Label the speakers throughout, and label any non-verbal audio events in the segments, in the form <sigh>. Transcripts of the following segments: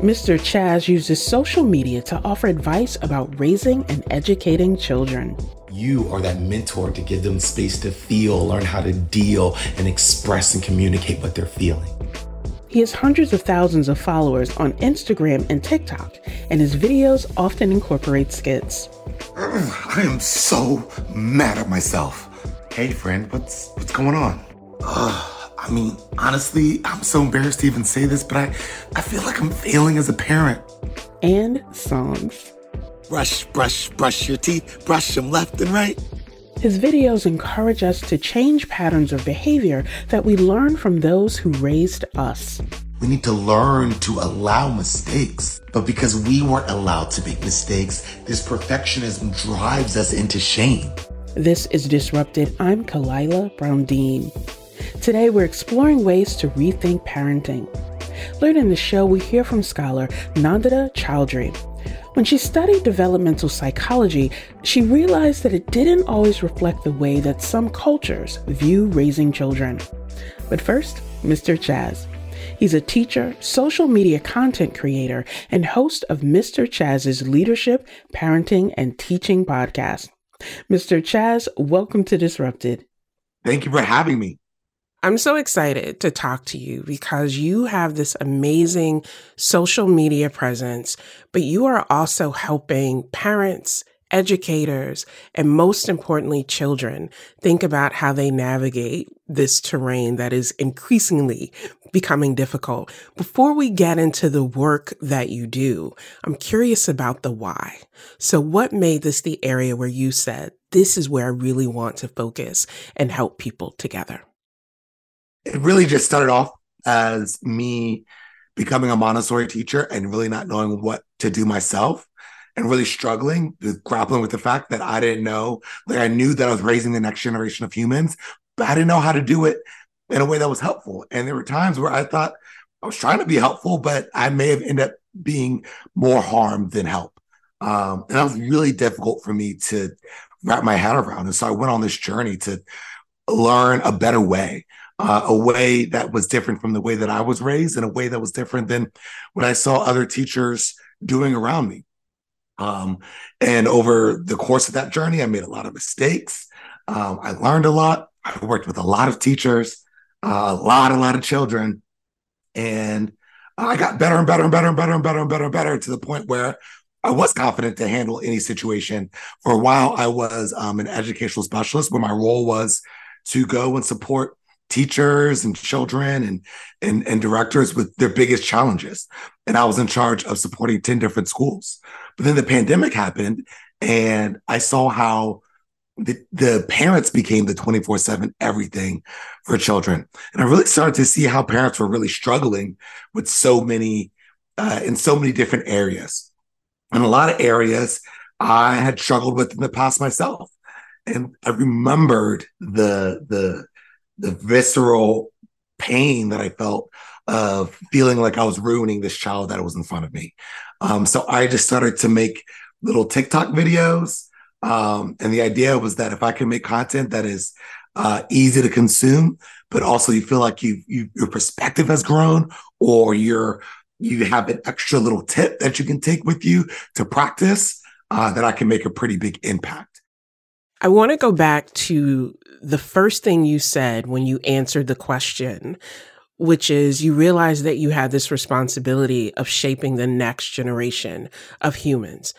Speaker 1: Mr. Chazz uses social media to offer advice about raising and educating children.
Speaker 2: You are that mentor to give them space to feel, learn how to deal, and express and communicate what they're feeling.
Speaker 1: He has hundreds of thousands of followers on Instagram and TikTok, and his videos often incorporate skits.
Speaker 2: Mm, I am so mad at myself. Hey, friend, what's what's going on? Ugh. I mean, honestly, I'm so embarrassed to even say this, but I, I feel like I'm failing as a parent.
Speaker 1: And songs.
Speaker 2: Brush, brush, brush your teeth, brush them left and right.
Speaker 1: His videos encourage us to change patterns of behavior that we learn from those who raised us.
Speaker 2: We need to learn to allow mistakes. But because we weren't allowed to make mistakes, this perfectionism drives us into shame.
Speaker 1: This is Disrupted. I'm Khalilah Brown Dean. Today, we're exploring ways to rethink parenting. Later in the show, we hear from scholar Nandita Chaudhary. When she studied developmental psychology, she realized that it didn't always reflect the way that some cultures view raising children. But first, Mr. Chazz. He's a teacher, social media content creator, and host of Mr. Chazz's Leadership, Parenting, and Teaching podcast. Mr. Chazz, welcome to Disrupted.
Speaker 2: Thank you for having me.
Speaker 1: I'm so excited to talk to you because you have this amazing social media presence, but you are also helping parents, educators, and most importantly, children think about how they navigate this terrain that is increasingly becoming difficult. Before we get into the work that you do, I'm curious about the why. So what made this the area where you said, this is where I really want to focus and help people together?
Speaker 2: It really just started off as me becoming a Montessori teacher and really not knowing what to do myself and really struggling with grappling with the fact that I didn't know, like I knew that I was raising the next generation of humans, but I didn't know how to do it in a way that was helpful. And there were times where I thought I was trying to be helpful, but I may have ended up being more harm than help. Um, and that was really difficult for me to wrap my head around. And so I went on this journey to learn a better way uh, a way that was different from the way that I was raised, and a way that was different than what I saw other teachers doing around me. Um, and over the course of that journey, I made a lot of mistakes. Um, I learned a lot. I worked with a lot of teachers, uh, a lot, a lot of children, and I got better and better and better and better and better and better and better to the point where I was confident to handle any situation. For a while, I was um, an educational specialist, where my role was to go and support teachers and children and, and and directors with their biggest challenges. And i was in charge of supporting 10 different schools. But then the pandemic happened and i saw how the, the parents became the 24-7 everything for children. And i really started to see how parents were really struggling with so many uh, in so many different areas. In a lot of areas i had struggled with in the past myself. And i remembered the the the visceral pain that I felt of feeling like I was ruining this child that was in front of me. Um, so I just started to make little TikTok videos. Um, and the idea was that if I can make content that is uh, easy to consume, but also you feel like you, you your perspective has grown, or you're you have an extra little tip that you can take with you to practice, uh, that I can make a pretty big impact.
Speaker 1: I want to go back to the first thing you said when you answered the question, which is you realize that you had this responsibility of shaping the next generation of humans.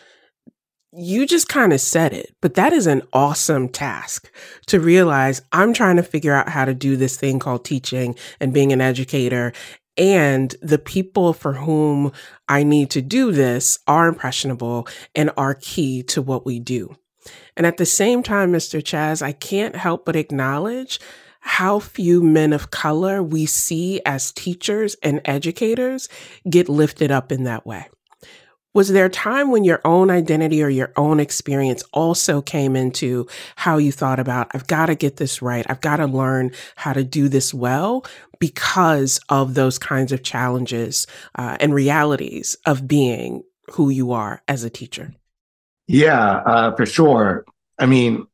Speaker 1: You just kind of said it, but that is an awesome task to realize I'm trying to figure out how to do this thing called teaching and being an educator. And the people for whom I need to do this are impressionable and are key to what we do. And at the same time, Mr. Chazz, I can't help but acknowledge how few men of color we see as teachers and educators get lifted up in that way. Was there a time when your own identity or your own experience also came into how you thought about, I've got to get this right. I've got to learn how to do this well because of those kinds of challenges uh, and realities of being who you are as a teacher?
Speaker 2: Yeah, uh, for sure. I mean,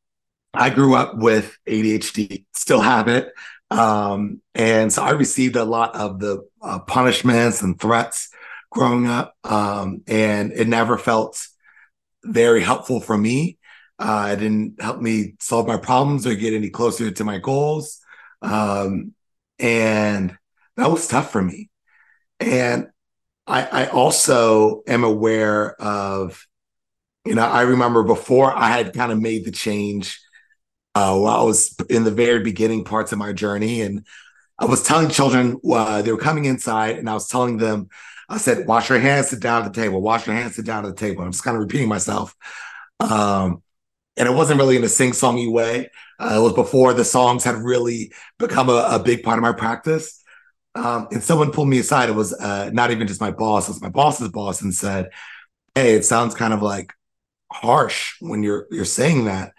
Speaker 2: I grew up with ADHD, still have it. Um, and so I received a lot of the uh, punishments and threats growing up. Um, and it never felt very helpful for me. Uh, it didn't help me solve my problems or get any closer to my goals. Um, and that was tough for me. And I, I also am aware of, you know, I remember before I had kind of made the change uh, while I was in the very beginning parts of my journey. And I was telling children uh, they were coming inside, and I was telling them, I said, wash your hands, sit down at the table, wash your hands, sit down at the table. I'm just kind of repeating myself. Um, and it wasn't really in a sing songy way. Uh, it was before the songs had really become a, a big part of my practice. Um, and someone pulled me aside. It was uh, not even just my boss; it was my boss's boss, and said, "Hey, it sounds kind of like harsh when you're you're saying that,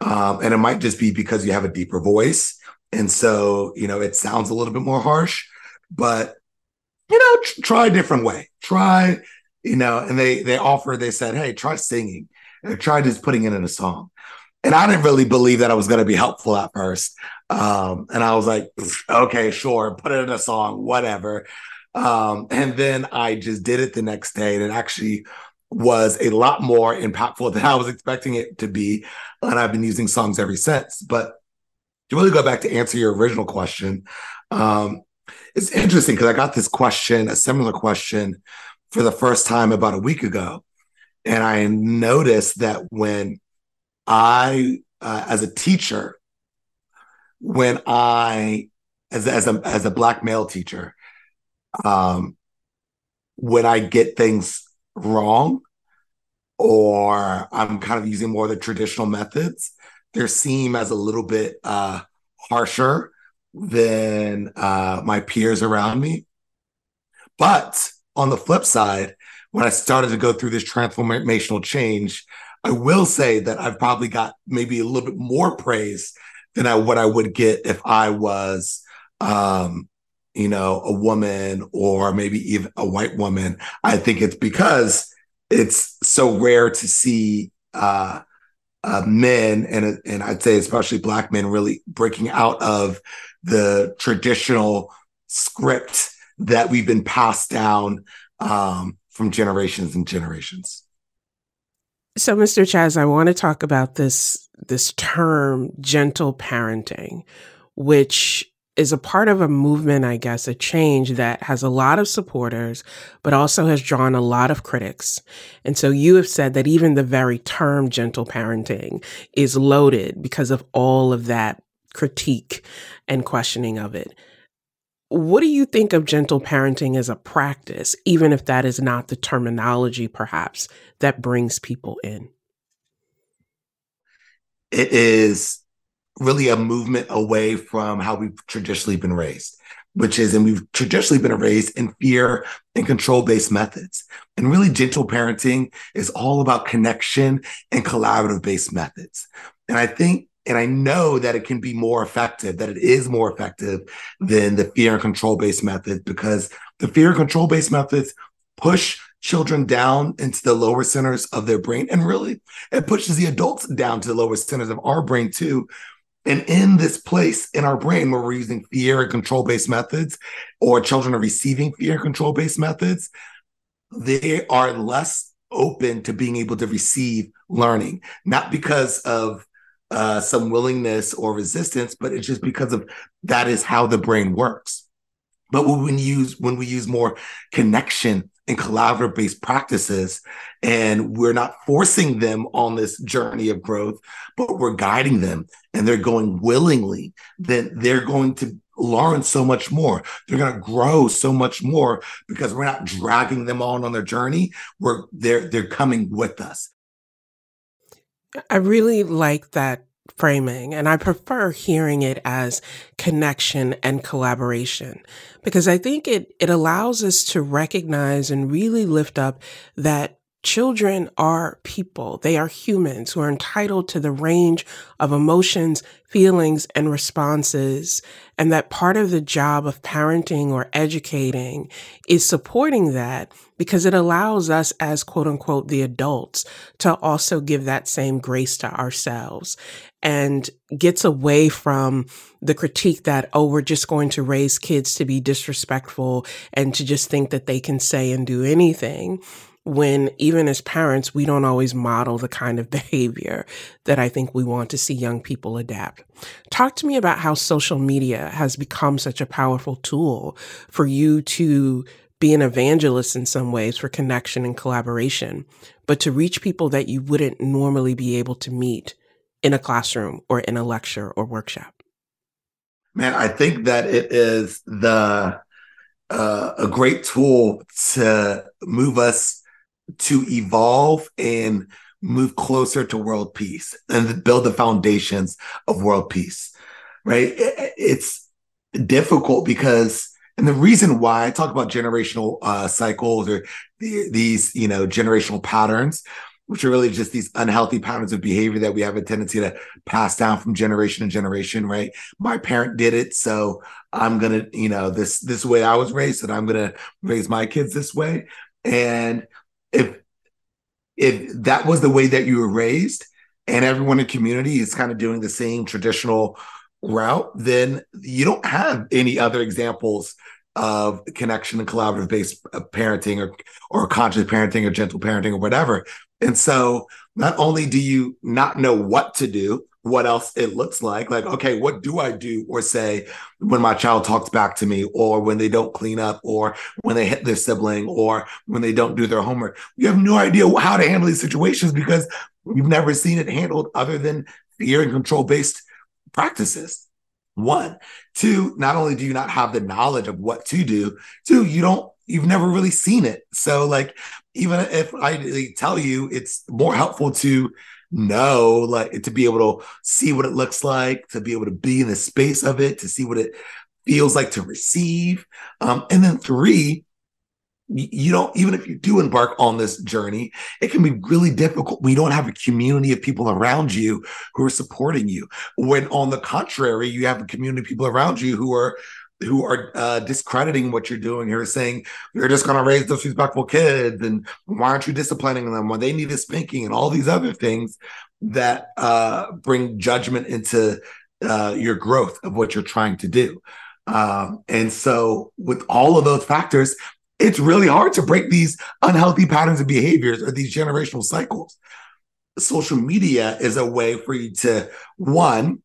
Speaker 2: um, and it might just be because you have a deeper voice, and so you know it sounds a little bit more harsh. But you know, tr- try a different way. Try, you know." And they they offer. They said, "Hey, try singing. Try just putting it in a song." And I didn't really believe that I was going to be helpful at first. Um, and I was like, okay, sure, put it in a song, whatever. Um, and then I just did it the next day, and it actually was a lot more impactful than I was expecting it to be. And I've been using songs ever since. But to really go back to answer your original question, um, it's interesting because I got this question, a similar question, for the first time about a week ago. And I noticed that when I, uh, as a teacher, when I, as as a as a black male teacher, um, when I get things wrong, or I'm kind of using more of the traditional methods, they seem as a little bit uh, harsher than uh, my peers around me. But on the flip side, when I started to go through this transformational change, I will say that I've probably got maybe a little bit more praise than I, what I would get if I was, um, you know, a woman or maybe even a white woman. I think it's because it's so rare to see uh, uh, men and and I'd say especially black men really breaking out of the traditional script that we've been passed down um, from generations and generations.
Speaker 1: So, Mr. Chazz, I want to talk about this this term gentle parenting, which is a part of a movement, I guess, a change that has a lot of supporters, but also has drawn a lot of critics. And so you have said that even the very term gentle parenting is loaded because of all of that critique and questioning of it. What do you think of gentle parenting as a practice, even if that is not the terminology, perhaps, that brings people in?
Speaker 2: It is really a movement away from how we've traditionally been raised, which is, and we've traditionally been raised in fear and control based methods. And really, gentle parenting is all about connection and collaborative based methods. And I think and I know that it can be more effective, that it is more effective than the fear and control based methods because the fear and control based methods push children down into the lower centers of their brain. And really, it pushes the adults down to the lower centers of our brain too. And in this place in our brain where we're using fear and control based methods, or children are receiving fear and control based methods, they are less open to being able to receive learning, not because of uh, some willingness or resistance, but it's just because of that is how the brain works. But when we use when we use more connection and collaborative based practices, and we're not forcing them on this journey of growth, but we're guiding them, and they're going willingly, then they're going to learn so much more. They're going to grow so much more because we're not dragging them on on their journey. We're they're they're coming with us.
Speaker 1: I really like that framing and I prefer hearing it as connection and collaboration because I think it, it allows us to recognize and really lift up that Children are people. They are humans who are entitled to the range of emotions, feelings, and responses. And that part of the job of parenting or educating is supporting that because it allows us as quote unquote the adults to also give that same grace to ourselves and gets away from the critique that, oh, we're just going to raise kids to be disrespectful and to just think that they can say and do anything when even as parents, we don't always model the kind of <laughs> behavior that I think we want to see young people adapt. Talk to me about how social media has become such a powerful tool for you to be an evangelist in some ways for connection and collaboration, but to reach people that you wouldn't normally be able to meet in a classroom or in a lecture or workshop.
Speaker 2: Man, I think that it is the uh, a great tool to move us to evolve and move closer to world peace and build the foundations of world peace, right? It's difficult because, and the reason why I talk about generational uh, cycles or the, these, you know, generational patterns, which are really just these unhealthy patterns of behavior that we have a tendency to pass down from generation to generation, right? My parent did it, so I'm gonna, you know, this this way I was raised, and I'm gonna raise my kids this way. And if if that was the way that you were raised and everyone in community is kind of doing the same traditional route, then you don't have any other examples of connection and collaborative based uh, parenting or or conscious parenting or gentle parenting or whatever. And so not only do you not know what to do, what else it looks like. Like, okay, what do I do or say when my child talks back to me, or when they don't clean up, or when they hit their sibling, or when they don't do their homework? You have no idea how to handle these situations because you've never seen it handled other than fear and control based practices. One, two, not only do you not have the knowledge of what to do, two, you don't, you've never really seen it. So, like, even if I tell you, it's more helpful to know, like to be able to see what it looks like, to be able to be in the space of it, to see what it feels like to receive. Um, and then three, you don't even if you do embark on this journey it can be really difficult you don't have a community of people around you who are supporting you when on the contrary you have a community of people around you who are who are uh, discrediting what you're doing here, saying you're just going to raise disrespectful kids, and why aren't you disciplining them when they need a spanking, and all these other things that uh, bring judgment into uh, your growth of what you're trying to do. Um, and so, with all of those factors, it's really hard to break these unhealthy patterns of behaviors or these generational cycles. Social media is a way for you to one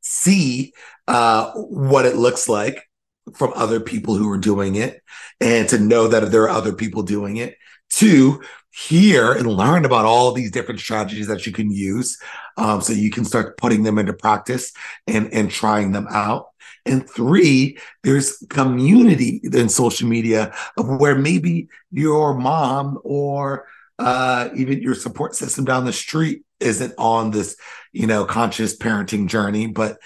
Speaker 2: see uh, what it looks like from other people who are doing it and to know that there are other people doing it. Two, hear and learn about all these different strategies that you can use um, so you can start putting them into practice and, and trying them out. And three, there's community in social media where maybe your mom or uh, even your support system down the street isn't on this, you know, conscious parenting journey, but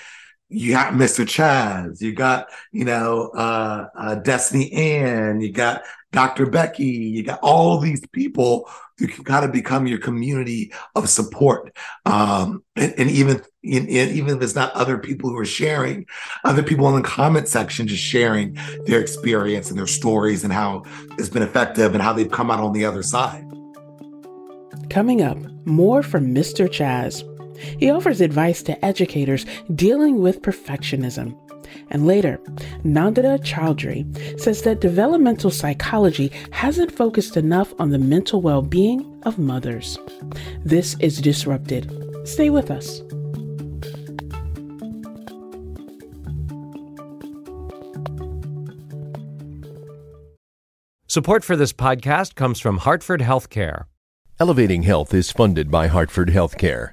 Speaker 2: you got Mr. Chazz, you got, you know, uh, uh, Destini Ann, you got Dr. Becky, you got all these people who kind of become your community of support. Um, and, and even, in, in, even if it's not other people who are sharing, other people in the comment section just sharing their experience and their stories and how it's been effective and how they've come out on the other side.
Speaker 1: Coming up, more from Mr. Chazz. He offers advice to educators dealing with perfectionism. And later, Nandita Chaudhary says that developmental psychology hasn't focused enough on the mental well being of mothers. This is Disrupted. Stay with us.
Speaker 3: Support for this podcast comes from Hartford Healthcare.
Speaker 4: Elevating Health is funded by Hartford Healthcare.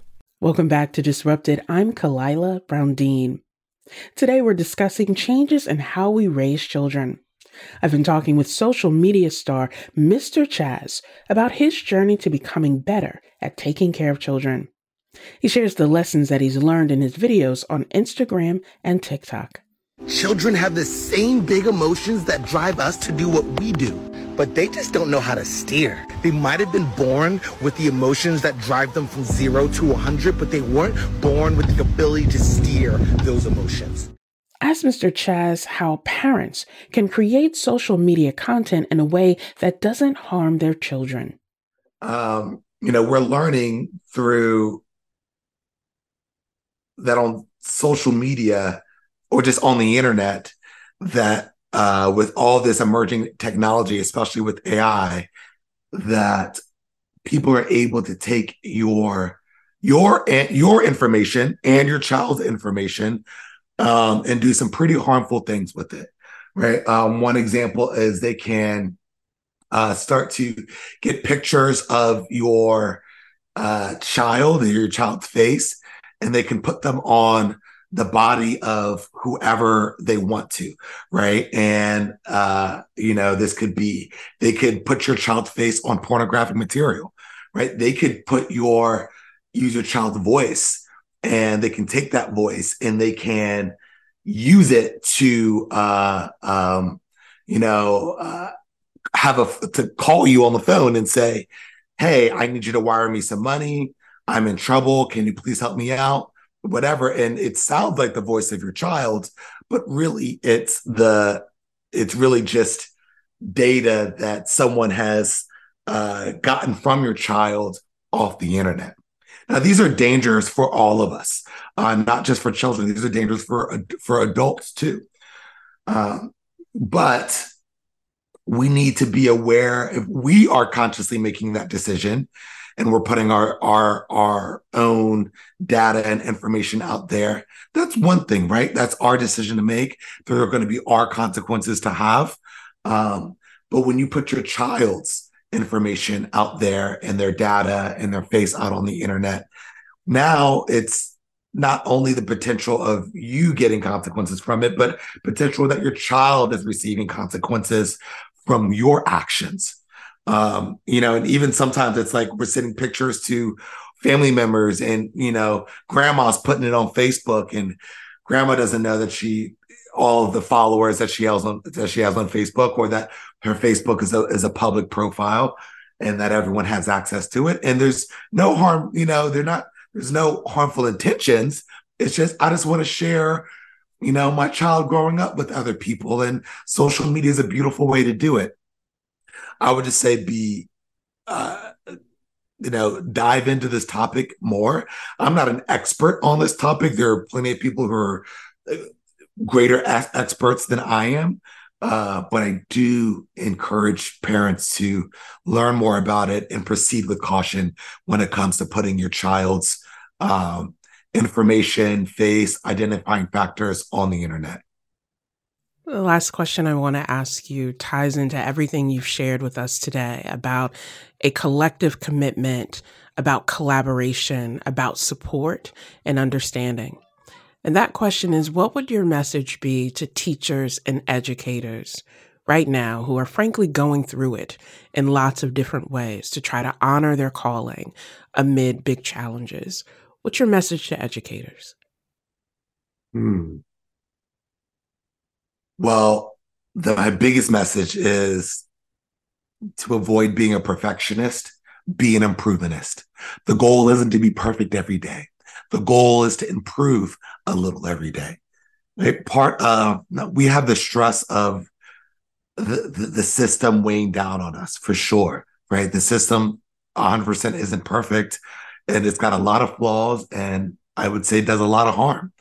Speaker 1: Welcome back to Disrupted. I'm Khalilah Brown-Dean. Today we're discussing changes in how we raise children. I've been talking with social media star Mr. Chazz about his journey to becoming better at taking care of children. He shares the lessons that he's learned in his videos on Instagram and TikTok.
Speaker 5: Children have the same big emotions that drive us to do what we do, but they just don't know how to steer. They might have been born with the emotions that drive them from zero to 100, but they weren't born with the ability to steer those emotions.
Speaker 1: Ask Mr. Chazz how parents can create social media content in a way that doesn't harm their children.
Speaker 2: Um, you know, we're learning through that on social media or just on the internet that uh, with all this emerging technology, especially with AI, that people are able to take your your your information and your child's information um, and do some pretty harmful things with it. Right. Um, one example is they can uh, start to get pictures of your uh, child, your child's face, and they can put them on the body of whoever they want to, right? And uh, you know, this could be they could put your child's face on pornographic material, right? They could put your use your child's voice and they can take that voice and they can use it to uh um you know uh have a to call you on the phone and say hey i need you to wire me some money i'm in trouble can you please help me out whatever and it sounds like the voice of your child but really it's the it's really just data that someone has uh, gotten from your child off the internet. Now these are dangers for all of us uh, not just for children. These are dangers for for adults too. Um, but we need to be aware if we are consciously making that decision and we're putting our our our own data and information out there. That's one thing right? That's our decision to make. There are going to be our consequences to have. Um, but when you put your child's information out there and their data and their face out on the internet now it's not only the potential of you getting consequences from it but potential that your child is receiving consequences from your actions um, you know, and even sometimes it's like we're sending pictures to family members and, you know, grandma's putting it on Facebook and grandma doesn't know that she, all of the followers that she has on, that she has on Facebook or that her Facebook is a, is a public profile and that everyone has access to it. And there's no harm, you know, they're not, there's no harmful intentions. It's just, I just want to share, you know, my child growing up with other people and social media is a beautiful way to do it. I would just say be, uh, you know, dive into this topic more. I'm not an expert on this topic. There are plenty of people who are uh, greater experts than I am. Uh, but I do encourage parents to learn more about it and proceed with caution when it comes to putting your child's um, information, face, identifying factors on the internet.
Speaker 1: The last question I want to ask you ties into everything you've shared with us today about a collective commitment, about collaboration, about support and understanding. And that question is what would your message be to teachers and educators right now who are frankly going through it in lots of different ways to try to honor their calling amid big challenges? What's your message to educators?
Speaker 2: Hmm. Well, the, my biggest message is to avoid being a perfectionist, be an improvementist. The goal isn't to be perfect every day. The goal is to improve a little every day. Right? Part uh, of we have the stress of the, the, the system weighing down on us for sure. Right. The system 100% isn't perfect and it's got a lot of flaws and I would say it does a lot of harm.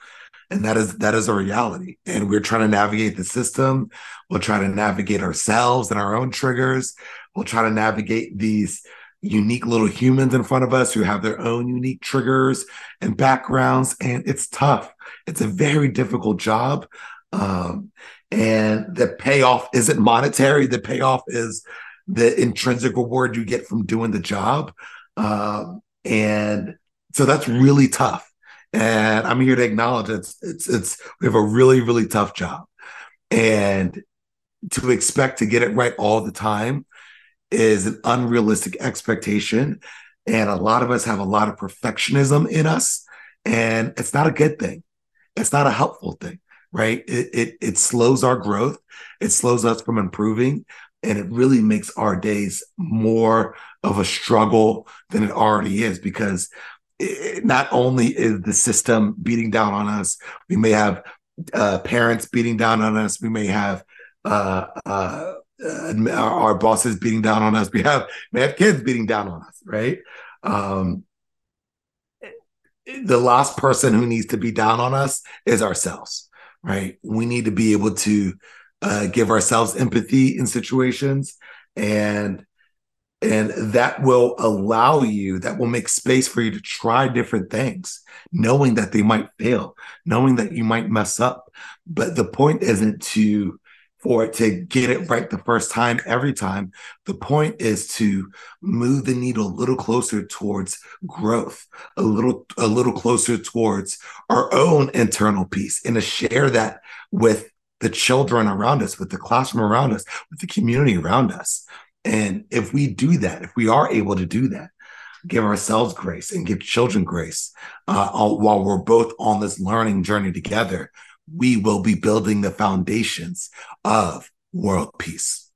Speaker 2: And that is that is a reality. And we're trying to navigate the system. We'll try to navigate ourselves and our own triggers. We'll try to navigate these unique little humans in front of us who have their own unique triggers and backgrounds. And it's tough. It's a very difficult job. Um, and the payoff isn't monetary. The payoff is the intrinsic reward you get from doing the job. Um, and so that's really tough. And I'm here to acknowledge it's it's it's we have a really, really tough job. And to expect to get it right all the time is an unrealistic expectation. And a lot of us have a lot of perfectionism in us. And it's not a good thing. It's not a helpful thing, right? It, it, it slows our growth. It slows us from improving. And it really makes our days more of a struggle than it already is because not only is the system beating down on us, we may have uh, parents beating down on us, we may have uh, uh, uh our bosses beating down on us, we have we have kids beating down on us, right? Um, the last person who needs to be down on us is ourselves, right? We need to be able to uh, give ourselves empathy in situations and and that will allow you that will make space for you to try different things knowing that they might fail knowing that you might mess up. But the point isn't to for it to get it right the first time every time. The point is to move the needle a little closer towards growth a little a little closer towards our own internal peace and to share that with the children around us with the classroom around us with the community around us and if we do that, if we are able to do that, give ourselves grace and give children grace uh, while we're both on this learning journey together, we will be building the foundations of world peace.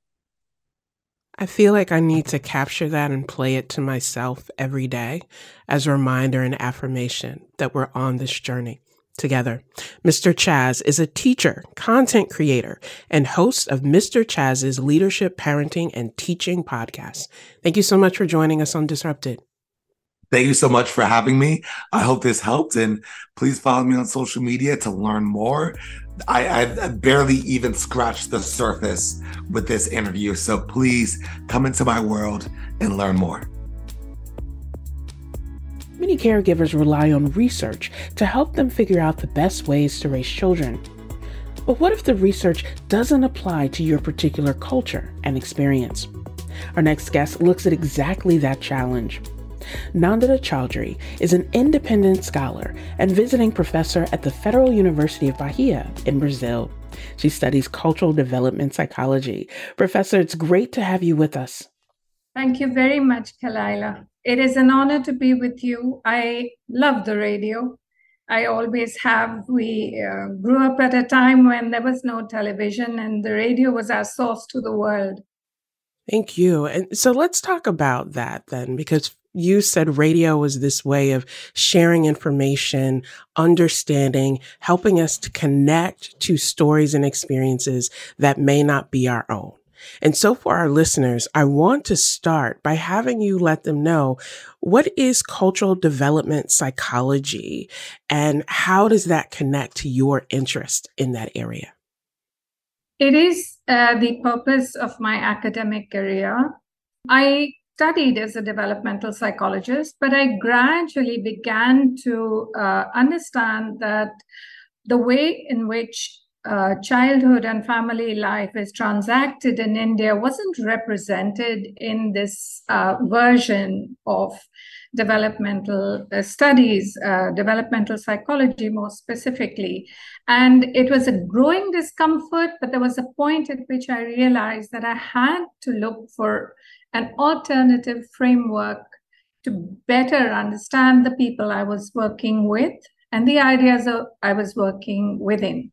Speaker 1: I feel like I need to capture that and play it to myself every day as a reminder and affirmation that we're on this journey together. Mr. Chazz is a teacher, content creator, and host of Mr. Chazz's Leadership, Parenting, and Teaching podcast. Thank you so much for joining us on Disrupted.
Speaker 2: Thank you so much for having me. I hope this helped. And please follow me on social media to learn more. I, I barely even scratched the surface with this interview. So please come into my world and learn more.
Speaker 1: Many caregivers rely on research to help them figure out the best ways to raise children. But what if the research doesn't apply to your particular culture and experience? Our next guest looks at exactly that challenge. Nandita Chaudhary is an independent scholar and visiting professor at the Federal University of Bahia in Brazil. She studies cultural development psychology. Professor, it's great to have you with us.
Speaker 6: Thank you very much, Khalilah. It is an honor to be with you. I love the radio. I always have. We uh, grew up at a time when there was no television, and the radio was our source to the world.
Speaker 1: Thank you. And so let's talk about that then, because you said radio was this way of sharing information, understanding, helping us to connect to stories and experiences that may not be our own. And so for our listeners, I want to start by having you let them know what is cultural development psychology and how does that connect to your interest in that area?
Speaker 6: It is uh, the purpose of my academic career. I studied as a developmental psychologist, but I gradually began to uh, understand that the way in which uh, childhood and family life is transacted in India wasn't represented in this uh, version of developmental uh, studies, uh, developmental psychology more specifically. And it was a growing discomfort, but there was a point at which I realized that I had to look for an alternative framework to better understand the people I was working with and the ideas I was working within.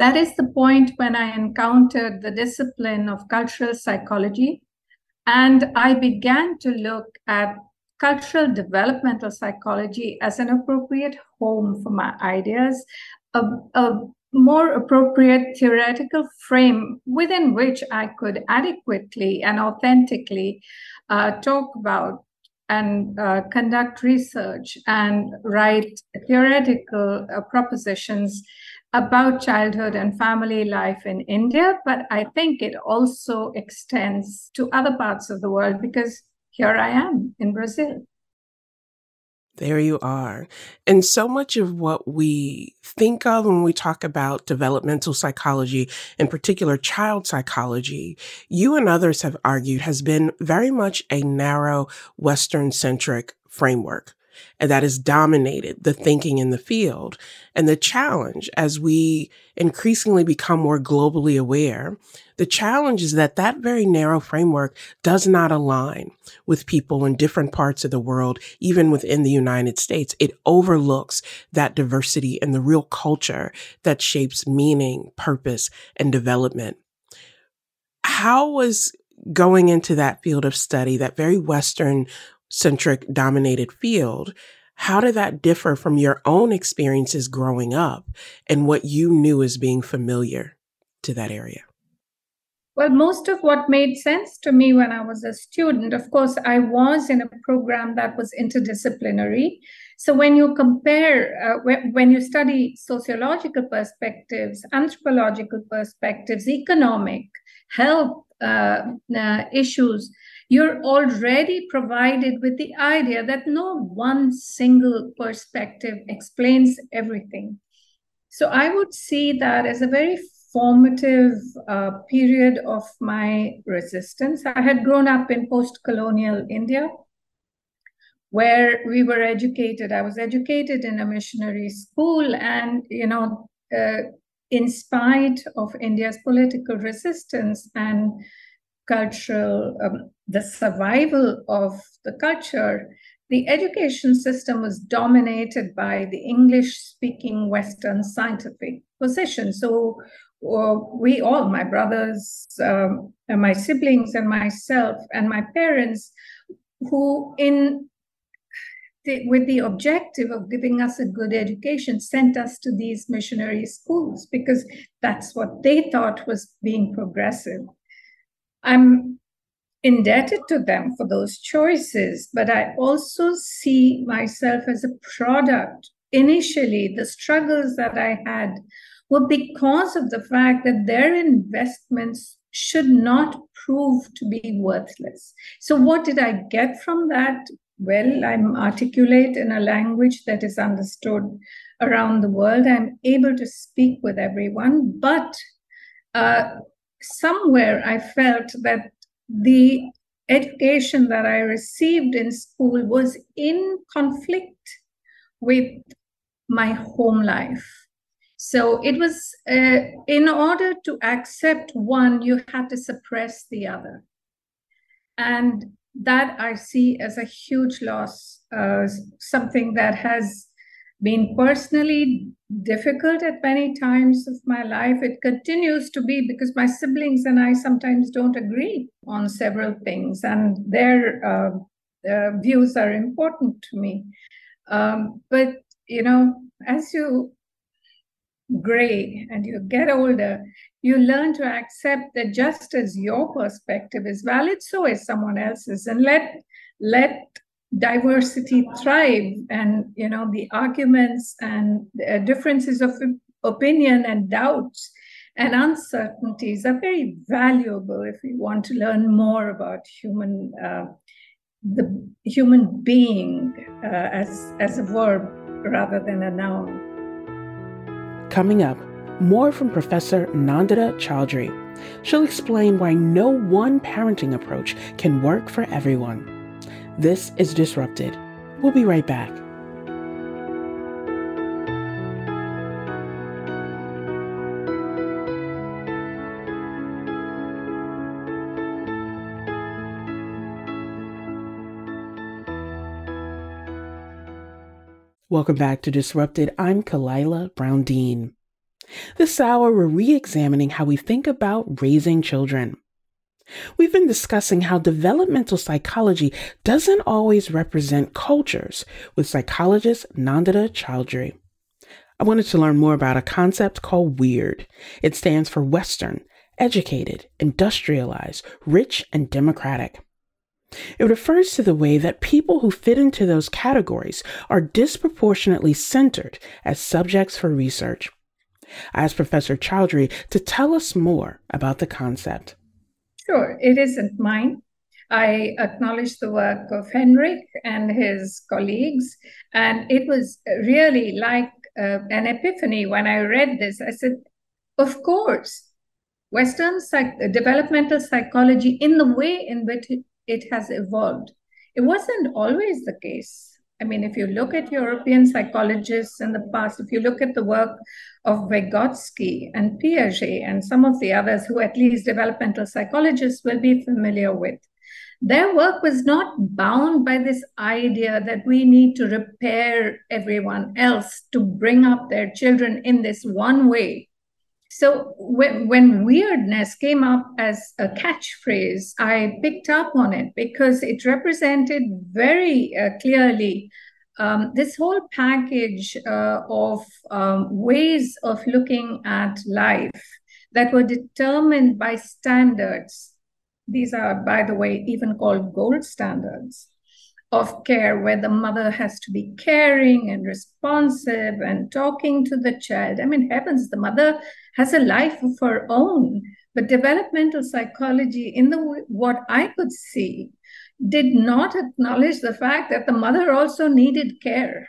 Speaker 6: That is the point when I encountered the discipline of cultural psychology. And I began to look at cultural developmental psychology as an appropriate home for my ideas, a, a more appropriate theoretical frame within which I could adequately and authentically uh, talk about and uh, conduct research and write theoretical uh, propositions about childhood and family life in India, but I think it also extends to other parts of the world because here I am in Brazil.
Speaker 1: There you are. And so much of what we think of when we talk about developmental psychology, in particular child psychology, you and others have argued has been very much a narrow Western centric framework that has dominated the thinking in the field. And the challenge as we increasingly become more globally aware, the challenge is that that very narrow framework does not align with people in different parts of the world, even within the United States. It overlooks that diversity and the real culture that shapes meaning, purpose, and development. How was going into that field of study, that very Western centric dominated field, how did that differ from your own experiences growing up and what you knew as being familiar to that area?
Speaker 6: Well, most of what made sense to me when I was a student, of course, I was in a program that was interdisciplinary. So when you compare, uh, when, you study sociological perspectives, anthropological perspectives, economic, health uh, uh, issues, you're already provided with the idea that no one single perspective explains everything. So I would see that as a very formative uh, period of my resistance. I had grown up in post colonial India where we were educated. I was educated in a missionary school, and, you know, uh, in spite of India's political resistance and cultural, um, the survival of the culture, the education system was dominated by the English speaking Western scientific position. So uh, we all, my brothers, um, my siblings, and myself, and my parents, who in the, with the objective of giving us a good education, sent us to these missionary schools because that's what they thought was being progressive. I'm indebted to them for those choices, but I also see myself as a product. Initially, the struggles that I had were because of the fact that their investments should not prove to be worthless. So, what did I get from that? Well, I'm articulate in a language that is understood around the world. I'm able to speak with everyone, but uh, somewhere I felt that the education that I received in school was in conflict with my home life. So it was, uh, in order to accept one, you had to suppress the other. And that I see as a huge loss, uh, something that has been personally difficult at many times of my life. It continues to be because my siblings and I sometimes don't agree on several things, and their uh, views are important to me. Um, but, you know, as you gray and you get older, you learn to accept that just as your perspective is valid, so is someone else's, and let let diversity thrive and you know the arguments and uh, differences of opinion and doubts and uncertainties are very valuable if we want to learn more about human uh, the human being uh, as as a verb rather than a noun.
Speaker 1: Coming up more from professor nandita chaudhary she'll explain why no one parenting approach can work for everyone this is Disrupted. We'll be right back. Welcome back to Disrupted. I'm Khalilah Brown Dean. This hour, we're re examining how we think about raising children. We've been discussing how developmental psychology doesn't always represent cultures with psychologist Nandita Chaudhary. I wanted to learn more about a concept called WEIRD. It stands for Western, educated, industrialized, rich, and democratic. It refers to the way that people who fit into those categories are disproportionately centered as subjects for research. I asked Professor Chaudhary to tell us more about the concept.
Speaker 6: Sure, it isn't mine. I acknowledge the work of Henrich and his colleagues, and it was really like uh, an epiphany when I read this. I said, of course, Western psych- developmental psychology, in the way in which it, it has evolved, it wasn't always the case. I mean, if you look at European psychologists in the past, if you look at the work of Vygotsky and Piaget and some of the others who at least developmental psychologists will be familiar with, their work was not bound by this idea that we need to repair everyone else to bring up their children in this one way. So when, when weirdness came up as a catchphrase, I picked up on it because it represented very uh, clearly um, this whole package uh, of um, ways of looking at life that were determined by standards. These are, by the way, even called gold standards of care where the mother has to be caring and responsive and talking to the child. I mean, heavens, the mother has a life of her own. But developmental psychology, in the what I could see, did not acknowledge the fact that the mother also needed care.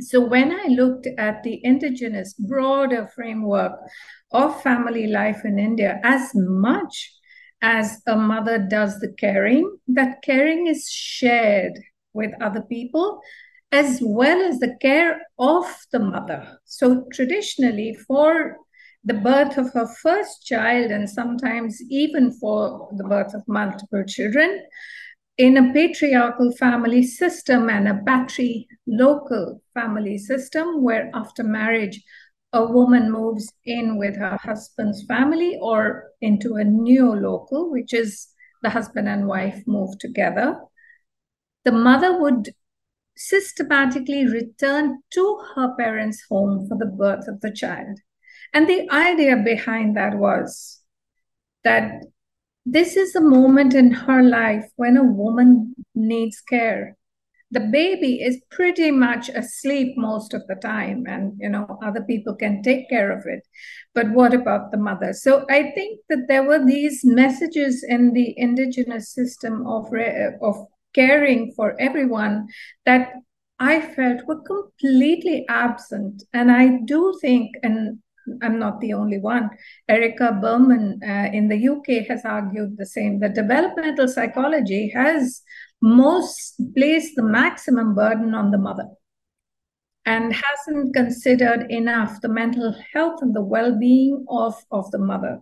Speaker 6: So when I looked at the indigenous broader framework of family life in India, as much as a mother does the caring, that caring is shared with other people as well as the care of the mother. So, traditionally, for the birth of her first child, and sometimes even for the birth of multiple children, in a patriarchal family system and a battery local family system, where after marriage, a woman moves in with her husband's family or into a neolocal, which is the husband and wife move together, the mother would systematically return to her parents' home for the birth of the child. And the idea behind that was that this is a moment in her life when a woman needs care the baby is pretty much asleep most of the time and you know other people can take care of it but what about the mother so i think that there were these messages in the indigenous system of of caring for everyone that i felt were completely absent and i do think and I'm not the only one. Erica Burman uh, in the UK has argued the same that developmental psychology has most place the maximum burden on the mother and hasn't considered enough the mental health and the well-being of, of the mother.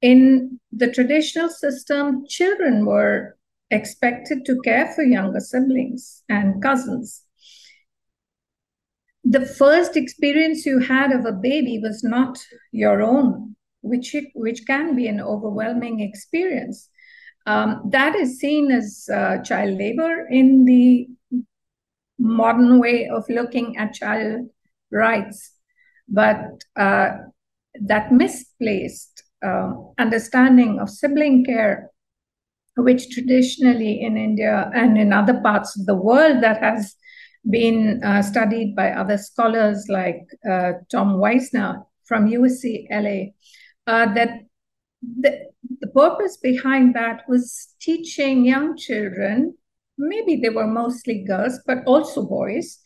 Speaker 6: In the traditional system children were expected to care for younger siblings and cousins. The first experience you had of a baby was not your own which which can be an overwhelming experience um, that is seen as uh, child labor in the modern way of looking at child rights. But uh, that misplaced uh, understanding of sibling care, which traditionally in India and in other parts of the world that has been uh, studied by other scholars like uh, Tom Weisner from USC LA, uh, that the, the purpose behind that was teaching young children, maybe they were mostly girls, but also boys,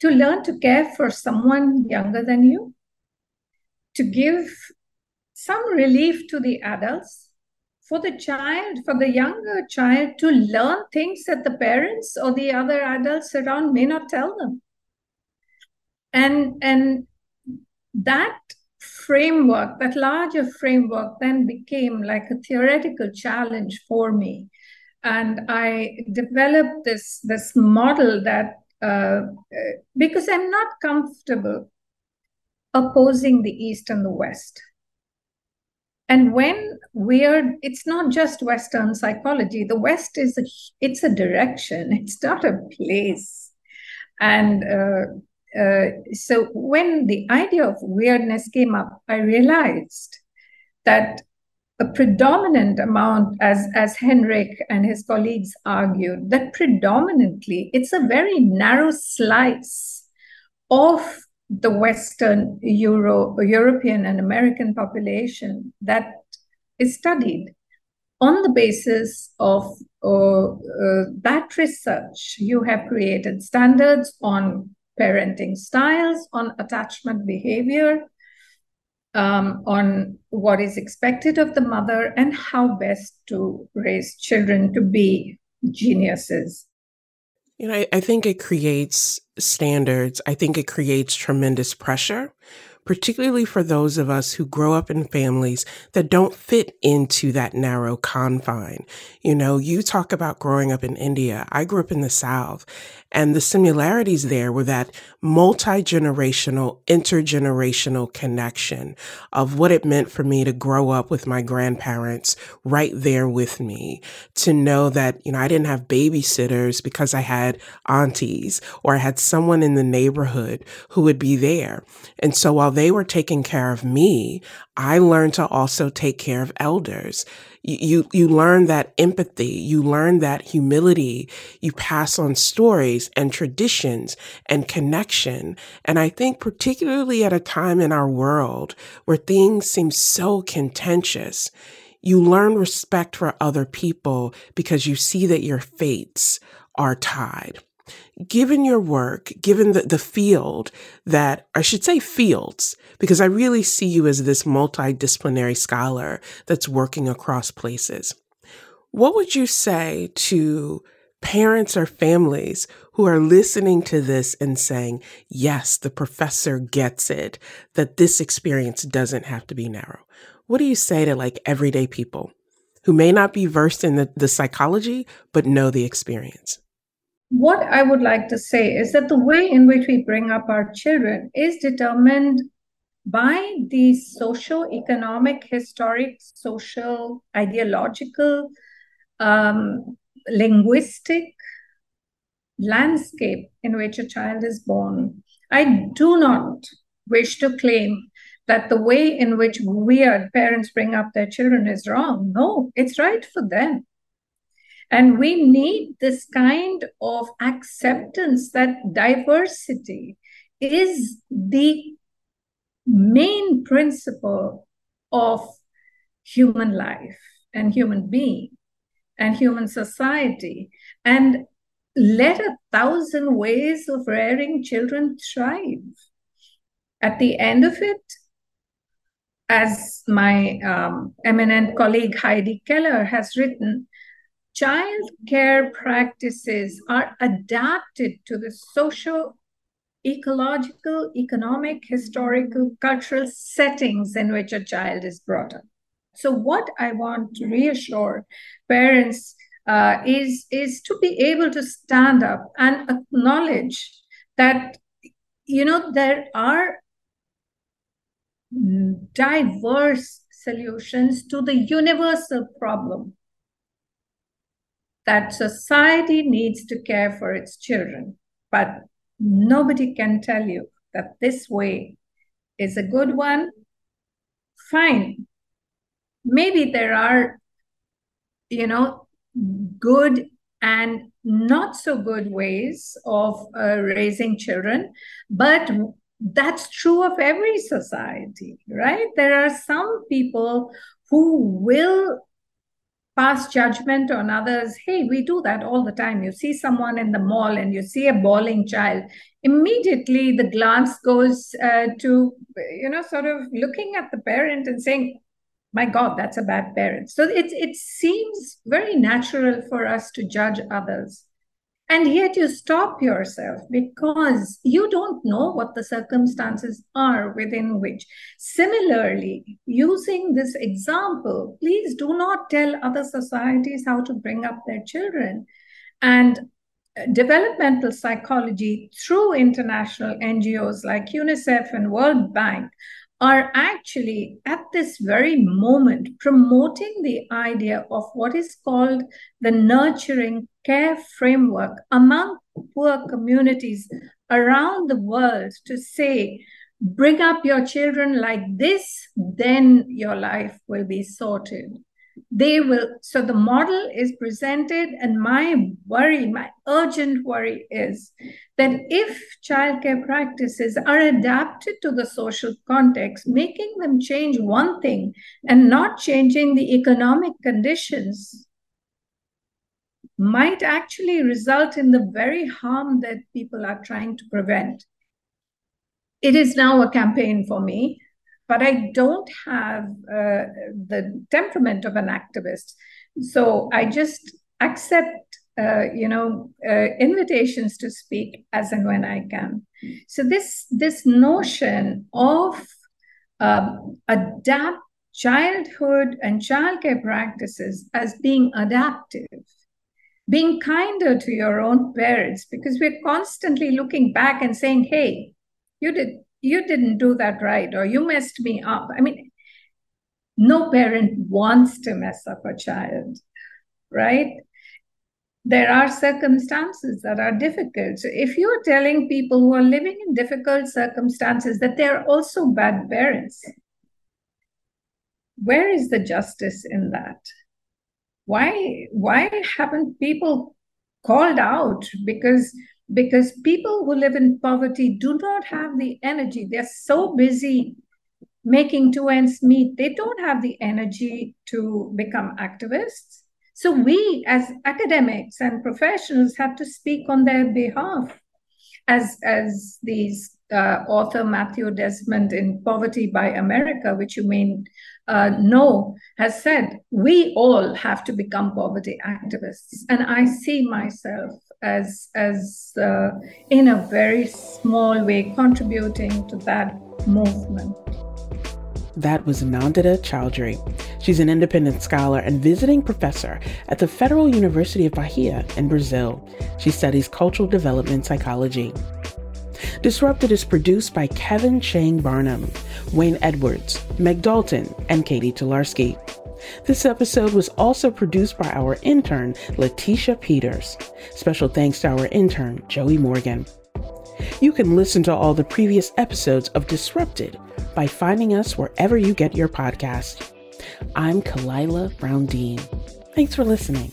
Speaker 6: to learn to care for someone younger than you, to give some relief to the adults, for the child, for the younger child to learn things that the parents or the other adults around may not tell them. And, and that framework, that larger framework, then became like a theoretical challenge for me. And I developed this, this model that, uh, because I'm not comfortable opposing the East and the West. And when we're, it's not just Western psychology. The West is a, it's a direction. It's not a place. And uh, uh, so when the idea of weirdness came up, I realized that a predominant amount, as, as Henrich and his colleagues argued, that predominantly it's a very narrow slice of the Western Euro, European and American population that is studied on the basis of uh, uh, that research. You have created standards on parenting styles, on attachment behavior, um, on what is expected of the mother, and how best to raise children to be geniuses.
Speaker 1: You know, I, I think it creates standards. I think it creates tremendous pressure particularly for those of us who grow up in families that don't fit into that narrow confine. You know, you talk about growing up in India. I grew up in the South and the similarities there were that multi-generational, intergenerational connection of what it meant for me to grow up with my grandparents right there with me, to know that, you know, I didn't have babysitters because I had aunties or I had someone in the neighborhood who would be there. And so while they were taking care of me, I learned to also take care of elders. You, you, you learn that empathy. You learn that humility. You pass on stories and traditions and connection. And I think particularly at a time in our world where things seem so contentious, you learn respect for other people because you see that your fates are tied given your work, given the, the field that I should say fields, because I really see you as this multidisciplinary scholar that's working across places. What would you say to parents or families who are listening to this and saying, yes, the professor gets it, that this experience doesn't have to be narrow? What do you say to like everyday people who may not be versed in the, the psychology, but know the experience?
Speaker 6: What I would like to say is that the way in which we bring up our children is determined by the socio-economic, historic, social, ideological, um, linguistic landscape in which a child is born. I do not wish to claim that the way in which we as parents bring up their children is wrong. No, it's right for them. And we need this kind of acceptance that diversity is the main principle of human life and human being and human society. And let a thousand ways of rearing children thrive. At the end of it, as my um, eminent colleague Heidi Keller has written, child care practices are adapted to the social, ecological, economic, historical, cultural settings in which a child is brought up. So, what I want to reassure parents uh, is, is to be able to stand up and acknowledge that, you know, there are diverse solutions to the universal problem that society needs to care for its children, but nobody can tell you that this way is a good one. Fine. Maybe there are, you know, good and not so good ways of uh, raising children, but that's true of every society, right? There are some people who will pass judgment on others. Hey, we do that all the time. You see someone in the mall and you see a bawling child, immediately the glance goes uh, to, you know, sort of looking at the parent and saying, my God, that's a bad parent. So it, it seems very natural for us to judge others. And yet you stop yourself because you don't know what the circumstances are within which. Similarly, using this example, please do not tell other societies how to bring up their children. And uh, developmental psychology through international NGOs like UNICEF and World Bank are actually at this very moment promoting the idea of what is called the nurturing care framework among poor communities around the world to say, bring up your children like this, then your life will be sorted. They will, so the model is presented, and my worry, my urgent worry is that if childcare practices are adapted to the social context, making them change one thing and not changing the economic conditions, might actually result in the very harm that people are trying to prevent. It is now a campaign for me, but I don't have uh, the temperament of an activist. So I just accept, uh, you know, uh, invitations to speak as and when I can. So this this notion of um, adapt childhood and childcare practices as being adaptive being kinder to your own parents because we're constantly looking back and saying hey you did you didn't do that right or you messed me up. I mean no parent wants to mess up a child right? There are circumstances that are difficult. So if you're telling people who are living in difficult circumstances that they're also bad parents where is the justice in that? Why why haven't people called out? Because because people who live in poverty do not have the energy. They're so busy making two ends meet they don't have the energy to become activists. So we as academics and professionals have to speak on their behalf. As as these uh, author Matthew Desmond in Poverty by America, which you may uh, know, has said, we all have to become poverty activists. And I see myself as, as uh, in a very small way, contributing to that movement.
Speaker 7: That was Nandita Chaudhary. She's an independent scholar and visiting professor at the Federal University of Bahia in Brazil. She studies cultural development psychology. Disrupted is produced by Kevin Chang Barnum, Wayne Edwards, Meg Dalton, and Katie Tolarski. This episode was also produced by our intern, Lateshia Peters. Special thanks to our intern, Joey Morgan. You can listen to all the previous episodes of Disrupted by finding us wherever you get your podcast. I'm Khalilah Brown Dean. Thanks for listening.